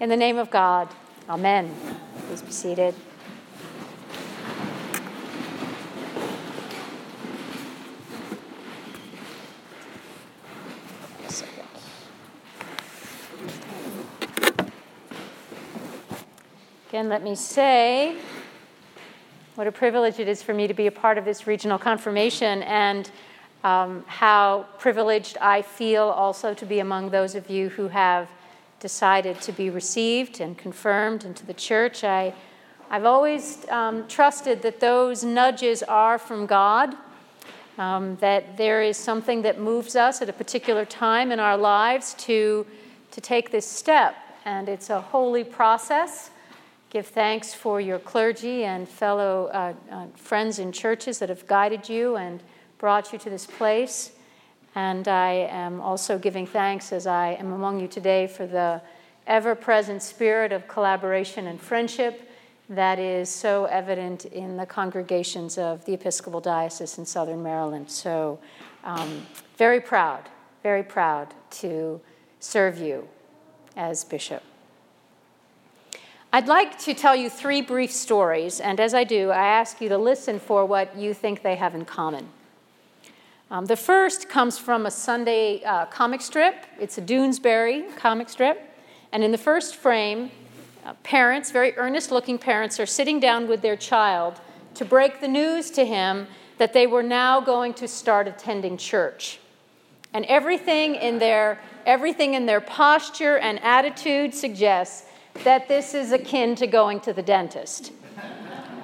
In the name of God, amen. Please be seated. Again, let me say what a privilege it is for me to be a part of this regional confirmation and um, how privileged I feel also to be among those of you who have decided to be received and confirmed into the church. I, I've always um, trusted that those nudges are from God, um, that there is something that moves us at a particular time in our lives to, to take this step, and it's a holy process give thanks for your clergy and fellow uh, uh, friends in churches that have guided you and brought you to this place. And I am also giving thanks as I am among you today for the ever present spirit of collaboration and friendship that is so evident in the congregations of the Episcopal Diocese in Southern Maryland. So, um, very proud, very proud to serve you as bishop. I'd like to tell you three brief stories, and as I do, I ask you to listen for what you think they have in common. Um, the first comes from a Sunday uh, comic strip. It's a Doonesbury comic strip. And in the first frame, uh, parents, very earnest looking parents, are sitting down with their child to break the news to him that they were now going to start attending church. And everything in their, everything in their posture and attitude suggests that this is akin to going to the dentist.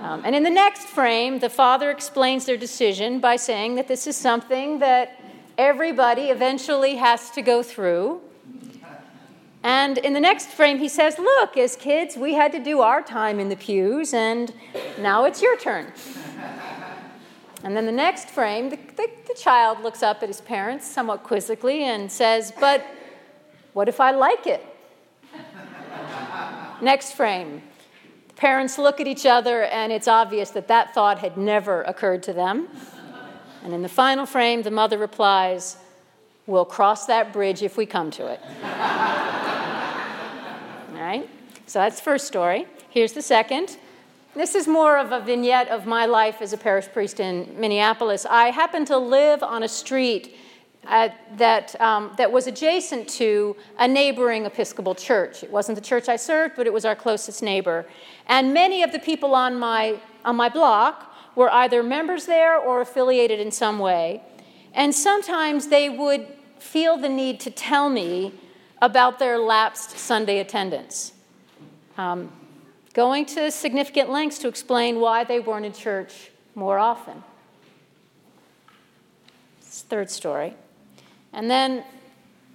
Um, and in the next frame, the father explains their decision by saying that this is something that everybody eventually has to go through. And in the next frame, he says, Look, as kids, we had to do our time in the pews, and now it's your turn. And then the next frame, the, the, the child looks up at his parents somewhat quizzically and says, But what if I like it? Next frame. Parents look at each other, and it's obvious that that thought had never occurred to them. And in the final frame, the mother replies, We'll cross that bridge if we come to it. All right? So that's the first story. Here's the second. This is more of a vignette of my life as a parish priest in Minneapolis. I happen to live on a street uh, that, um, that was adjacent to a neighboring Episcopal church. It wasn't the church I served, but it was our closest neighbor. And many of the people on my, on my block were either members there or affiliated in some way. And sometimes they would feel the need to tell me about their lapsed Sunday attendance, um, going to significant lengths to explain why they weren't in church more often. Third story. And then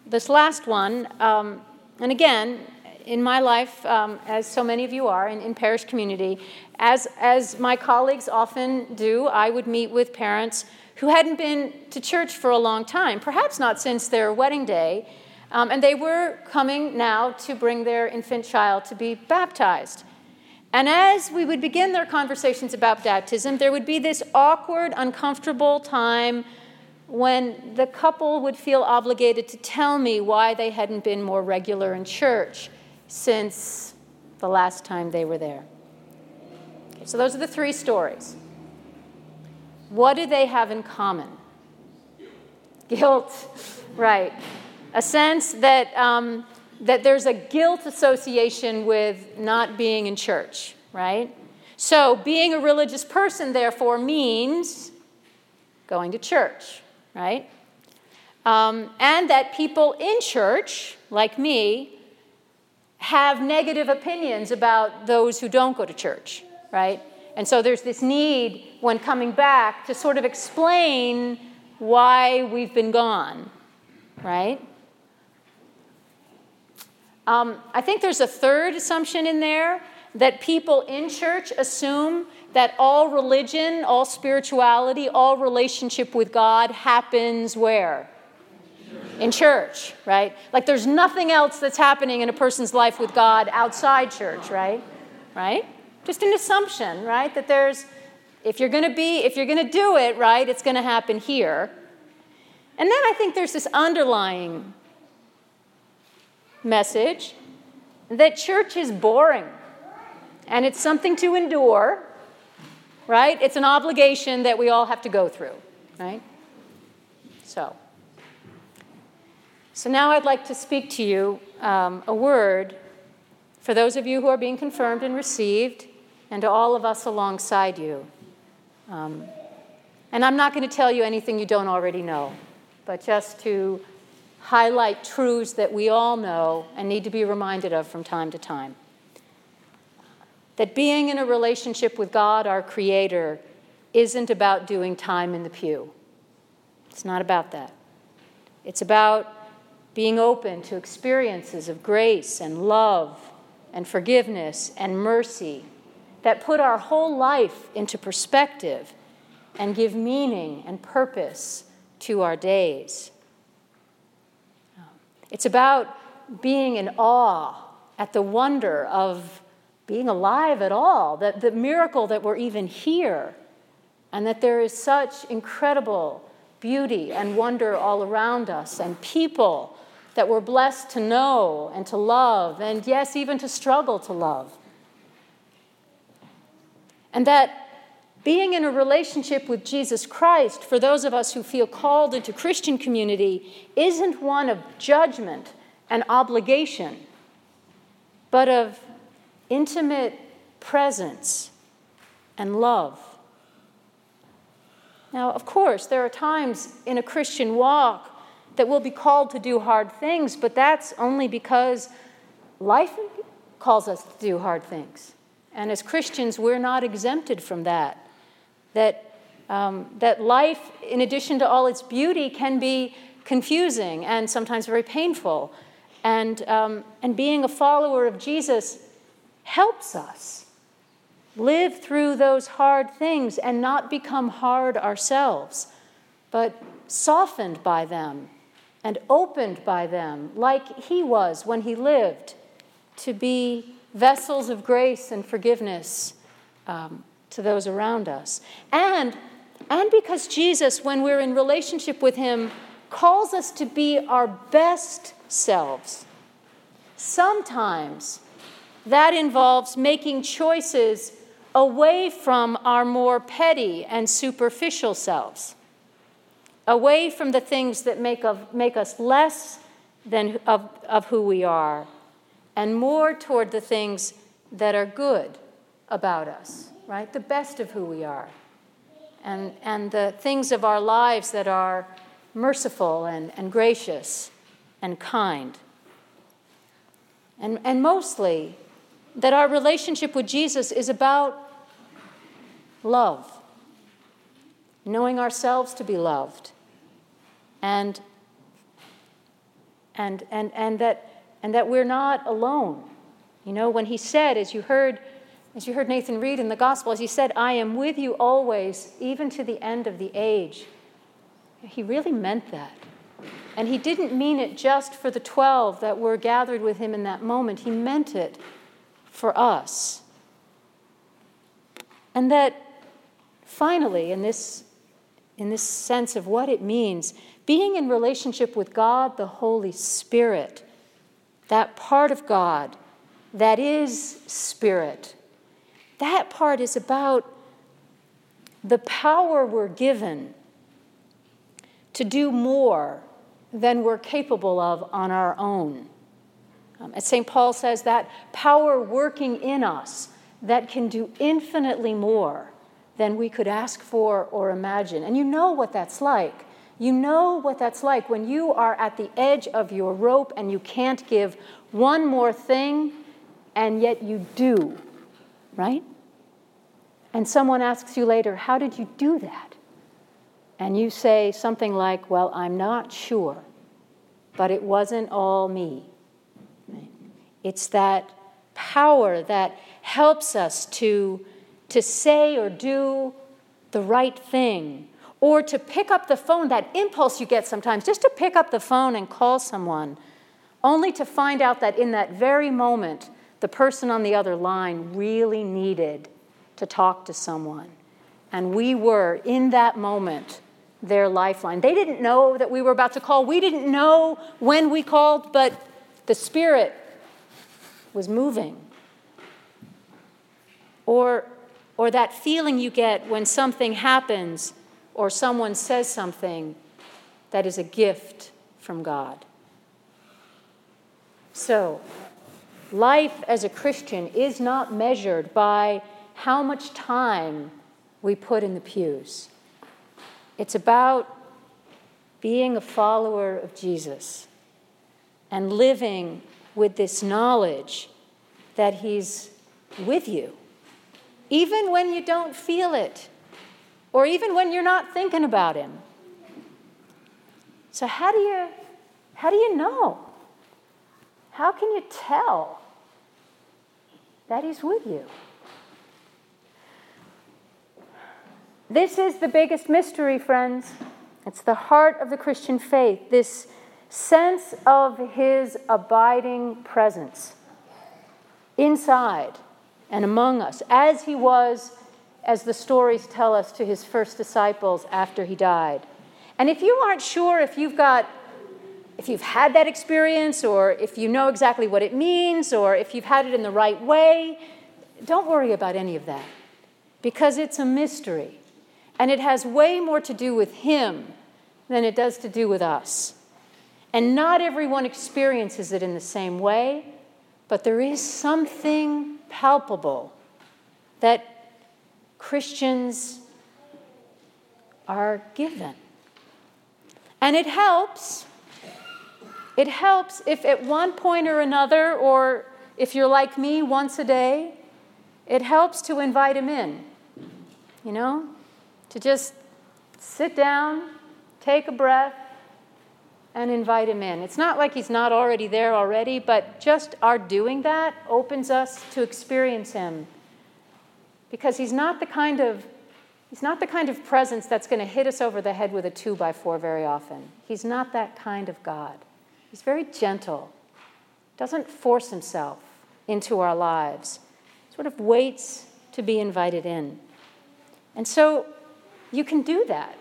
this last one, um, and again, in my life, um, as so many of you are in, in parish community, as, as my colleagues often do, I would meet with parents who hadn't been to church for a long time, perhaps not since their wedding day, um, and they were coming now to bring their infant child to be baptized. And as we would begin their conversations about baptism, there would be this awkward, uncomfortable time when the couple would feel obligated to tell me why they hadn't been more regular in church since the last time they were there. Okay, so those are the three stories. What do they have in common? Guilt, right. A sense that, um, that there's a guilt association with not being in church, right? So, being a religious person, therefore, means going to church right? Um, and that people in church, like me, have negative opinions about those who don't go to church, right? And so there's this need when coming back to sort of explain why we've been gone, right? Um, I think there's a third assumption in there that people in church assume that all religion, all spirituality, all relationship with God happens where? In church, right? Like there's nothing else that's happening in a person's life with God outside church, right? Right? Just an assumption, right? That there's, if you're going to be, if you're going to do it, right, it's going to happen here. And then I think there's this underlying message that church is boring and it's something to endure, right? It's an obligation that we all have to go through, right? So, so now I'd like to speak to you um, a word for those of you who are being confirmed and received, and to all of us alongside you. Um, and I'm not going to tell you anything you don't already know, but just to highlight truths that we all know and need to be reminded of from time to time. That being in a relationship with God, our Creator, isn't about doing time in the pew. It's not about that. It's about being open to experiences of grace and love and forgiveness and mercy that put our whole life into perspective and give meaning and purpose to our days. It's about being in awe at the wonder of being alive at all, that the miracle that we're even here, and that there is such incredible beauty and wonder all around us, and people that we're blessed to know and to love, and yes, even to struggle to love. And that being in a relationship with Jesus Christ, for those of us who feel called into Christian community, isn't one of judgment and obligation, but of intimate presence and love. Now, of course, there are times in a Christian walk that we'll be called to do hard things, but that's only because life calls us to do hard things. And as Christians, we're not exempted from that that, um, that life, in addition to all its beauty, can be confusing and sometimes very painful. And, um, and being a follower of Jesus helps us live through those hard things and not become hard ourselves, but softened by them and opened by them, like he was when he lived, to be vessels of grace and forgiveness um, to those around us. And, and because Jesus, when we're in relationship with Him, calls us to be our best selves. Sometimes that involves making choices away from our more petty and superficial selves, away from the things that make, of, make us less than of, of who we are, and more toward the things that are good about us right? The best of who we are. And, and the things of our lives that are merciful and, and gracious and kind. And, and mostly, that our relationship with Jesus is about love, knowing ourselves to be loved, and, and, and, and, that, and that we're not alone. You know, when he said, as you heard as you heard Nathan read in the gospel, as he said, I am with you always, even to the end of the age. He really meant that. And he didn't mean it just for the 12 that were gathered with him in that moment, he meant it for us. And that finally, in this, in this sense of what it means, being in relationship with God, the Holy Spirit, that part of God that is spirit, that part is about the power we're given to do more than we're capable of on our own. Um, as St. Paul says, that power working in us that can do infinitely more than we could ask for or imagine. And you know what that's like. You know what that's like when you are at the edge of your rope and you can't give one more thing, and yet you do right? And someone asks you later, How did you do that? And you say something like, Well, I'm not sure, but it wasn't all me. It's that power that helps us to, to say or do the right thing, or to pick up the phone, that impulse you get sometimes, just to pick up the phone and call someone, only to find out that in that very moment, the person on the other line really needed to talk to someone. And we were, in that moment, their lifeline. They didn't know that we were about to call. We didn't know when we called, but the Spirit was moving. Or, or that feeling you get when something happens or someone says something that is a gift from God. So, life as a Christian is not measured by how much time we put in the pews. It's about being a follower of Jesus and living with this knowledge that He's with you, even when you don't feel it, or even when you're not thinking about Him. So, how do you, how do you know? How can you tell that He's with you? This is the biggest mystery, friends. It's the heart of the Christian faith, this sense of His abiding presence inside and among us, as He was, as the stories tell us, to His first disciples after He died. And if you aren't sure if you've got if you've had that experience or if you know exactly what it means or if you've had it in the right way, don't worry about any of that because it's a mystery. And it has way more to do with Him than it does to do with us. And not everyone experiences it in the same way, but there is something palpable that Christians are given. And it helps it helps if at one point or another, or if you're like me once a day, it helps to invite him in. You know? To just sit down, take a breath, and invite him in. It's not like he's not already there already, but just our doing that opens us to experience him. Because he's not the kind of He's not the kind of presence that's going to hit us over the head with a two by four very often. He's not that kind of God. He's very gentle, doesn't force himself into our lives, sort of waits to be invited in. And so you can do that.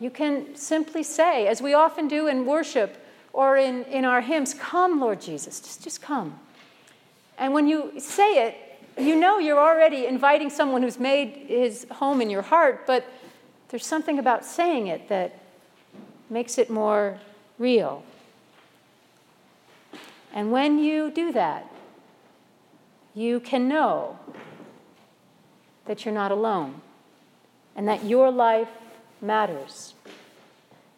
You can simply say, as we often do in worship or in, in our hymns, Come, Lord Jesus, just, just come. And when you say it, you know you're already inviting someone who's made his home in your heart, but there's something about saying it that makes it more real. And when you do that, you can know that you're not alone and that your life matters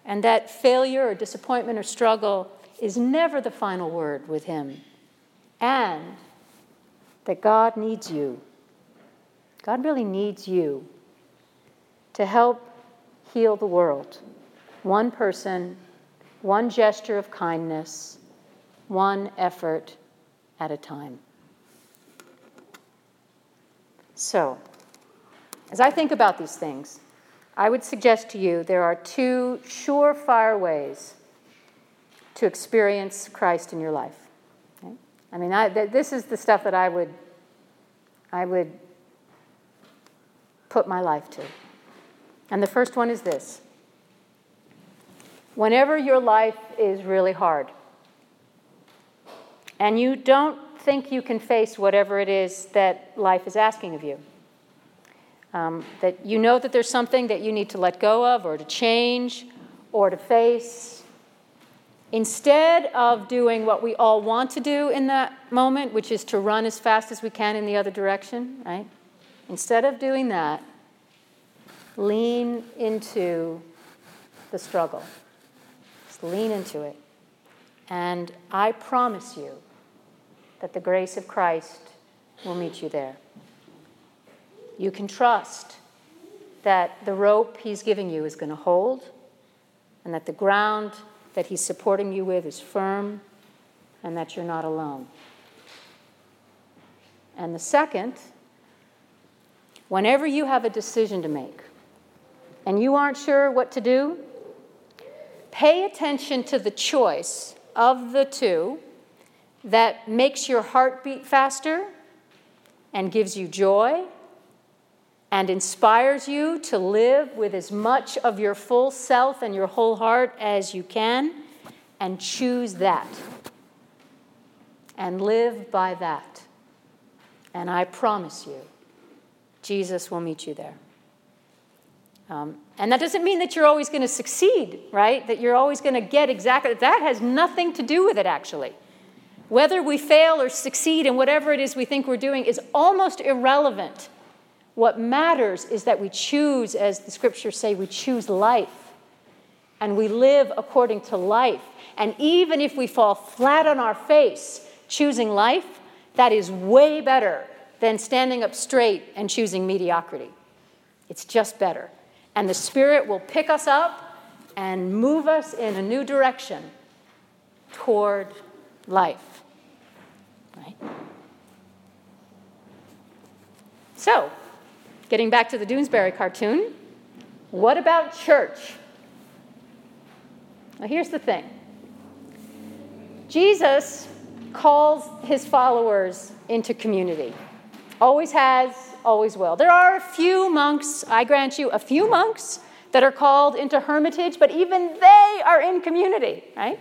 and that failure or disappointment or struggle is never the final word with Him and that God needs you. God really needs you to help heal the world. One person, one gesture of kindness one effort at a time. So, as I think about these things, I would suggest to you there are two surefire ways to experience Christ in your life. Okay? I mean, I, th- this is the stuff that I would, I would put my life to. And the first one is this whenever your life is really hard, and you don't think you can face whatever it is that life is asking of you. Um, that you know that there's something that you need to let go of or to change or to face. Instead of doing what we all want to do in that moment, which is to run as fast as we can in the other direction, right? Instead of doing that, lean into the struggle. Just lean into it. And I promise you, that the grace of Christ will meet you there. You can trust that the rope He's giving you is going to hold, and that the ground that He's supporting you with is firm, and that you're not alone. And the second, whenever you have a decision to make and you aren't sure what to do, pay attention to the choice of the two that makes your heart beat faster and gives you joy and inspires you to live with as much of your full self and your whole heart as you can, and choose that. and live by that. And I promise you, Jesus will meet you there. Um, and that doesn't mean that you're always going to succeed, right? That you're always going to get exactly that has nothing to do with it, actually. Whether we fail or succeed in whatever it is we think we're doing is almost irrelevant. What matters is that we choose, as the scriptures say, we choose life. And we live according to life. And even if we fall flat on our face choosing life, that is way better than standing up straight and choosing mediocrity. It's just better. And the Spirit will pick us up and move us in a new direction toward life. Right? So, getting back to the Doonesbury cartoon, what about church? Now, here's the thing Jesus calls his followers into community, always has, always will. There are a few monks, I grant you, a few monks that are called into hermitage, but even they are in community, right?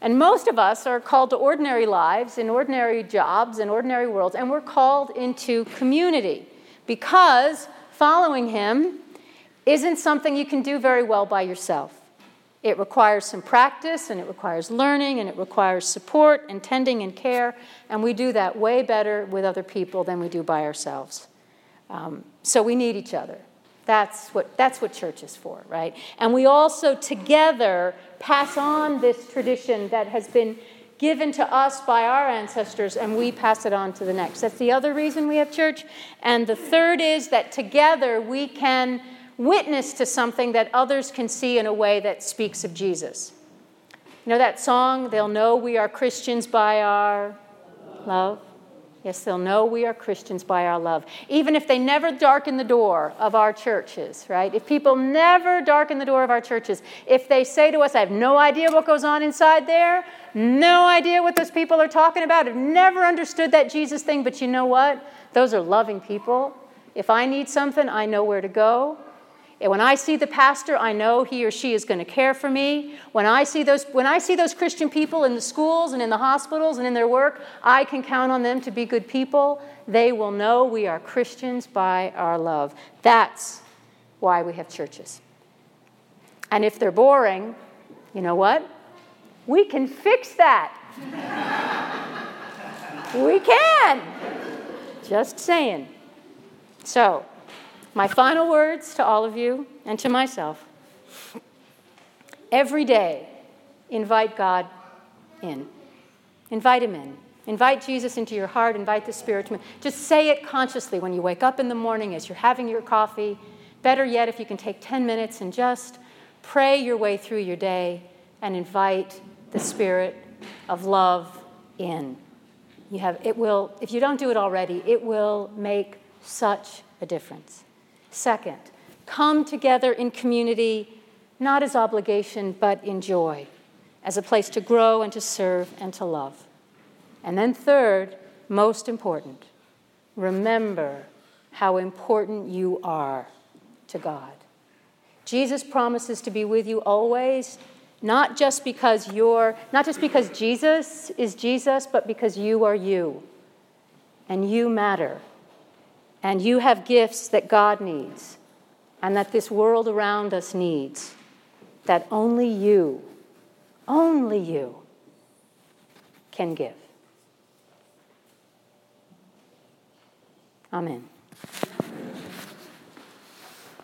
And most of us are called to ordinary lives, in ordinary jobs, in ordinary worlds, and we're called into community because following Him isn't something you can do very well by yourself. It requires some practice and it requires learning and it requires support and tending and care, and we do that way better with other people than we do by ourselves. Um, so we need each other. That's what, that's what church is for, right? And we also together pass on this tradition that has been given to us by our ancestors, and we pass it on to the next. That's the other reason we have church. And the third is that together we can witness to something that others can see in a way that speaks of Jesus. You know that song, They'll Know We Are Christians by Our Love? Yes, they'll know we are Christians by our love. Even if they never darken the door of our churches, right? If people never darken the door of our churches, if they say to us, I have no idea what goes on inside there, no idea what those people are talking about, have never understood that Jesus thing, but you know what? Those are loving people. If I need something, I know where to go. And when I see the pastor, I know he or she is going to care for me. When I see those when I see those Christian people in the schools and in the hospitals and in their work, I can count on them to be good people. They will know we are Christians by our love. That's why we have churches. And if they're boring, you know what? We can fix that. we can. Just saying. So, my final words to all of you and to myself every day, invite God in. Invite Him in. Invite Jesus into your heart. Invite the Spirit to. Just say it consciously when you wake up in the morning as you're having your coffee. Better yet, if you can take 10 minutes and just pray your way through your day and invite the Spirit of love in. You have, it will, if you don't do it already, it will make such a difference. Second, come together in community, not as obligation, but in joy, as a place to grow and to serve and to love. And then, third, most important, remember how important you are to God. Jesus promises to be with you always, not just because you're, not just because Jesus is Jesus, but because you are you. And you matter and you have gifts that God needs and that this world around us needs that only you, only you can give. Amen.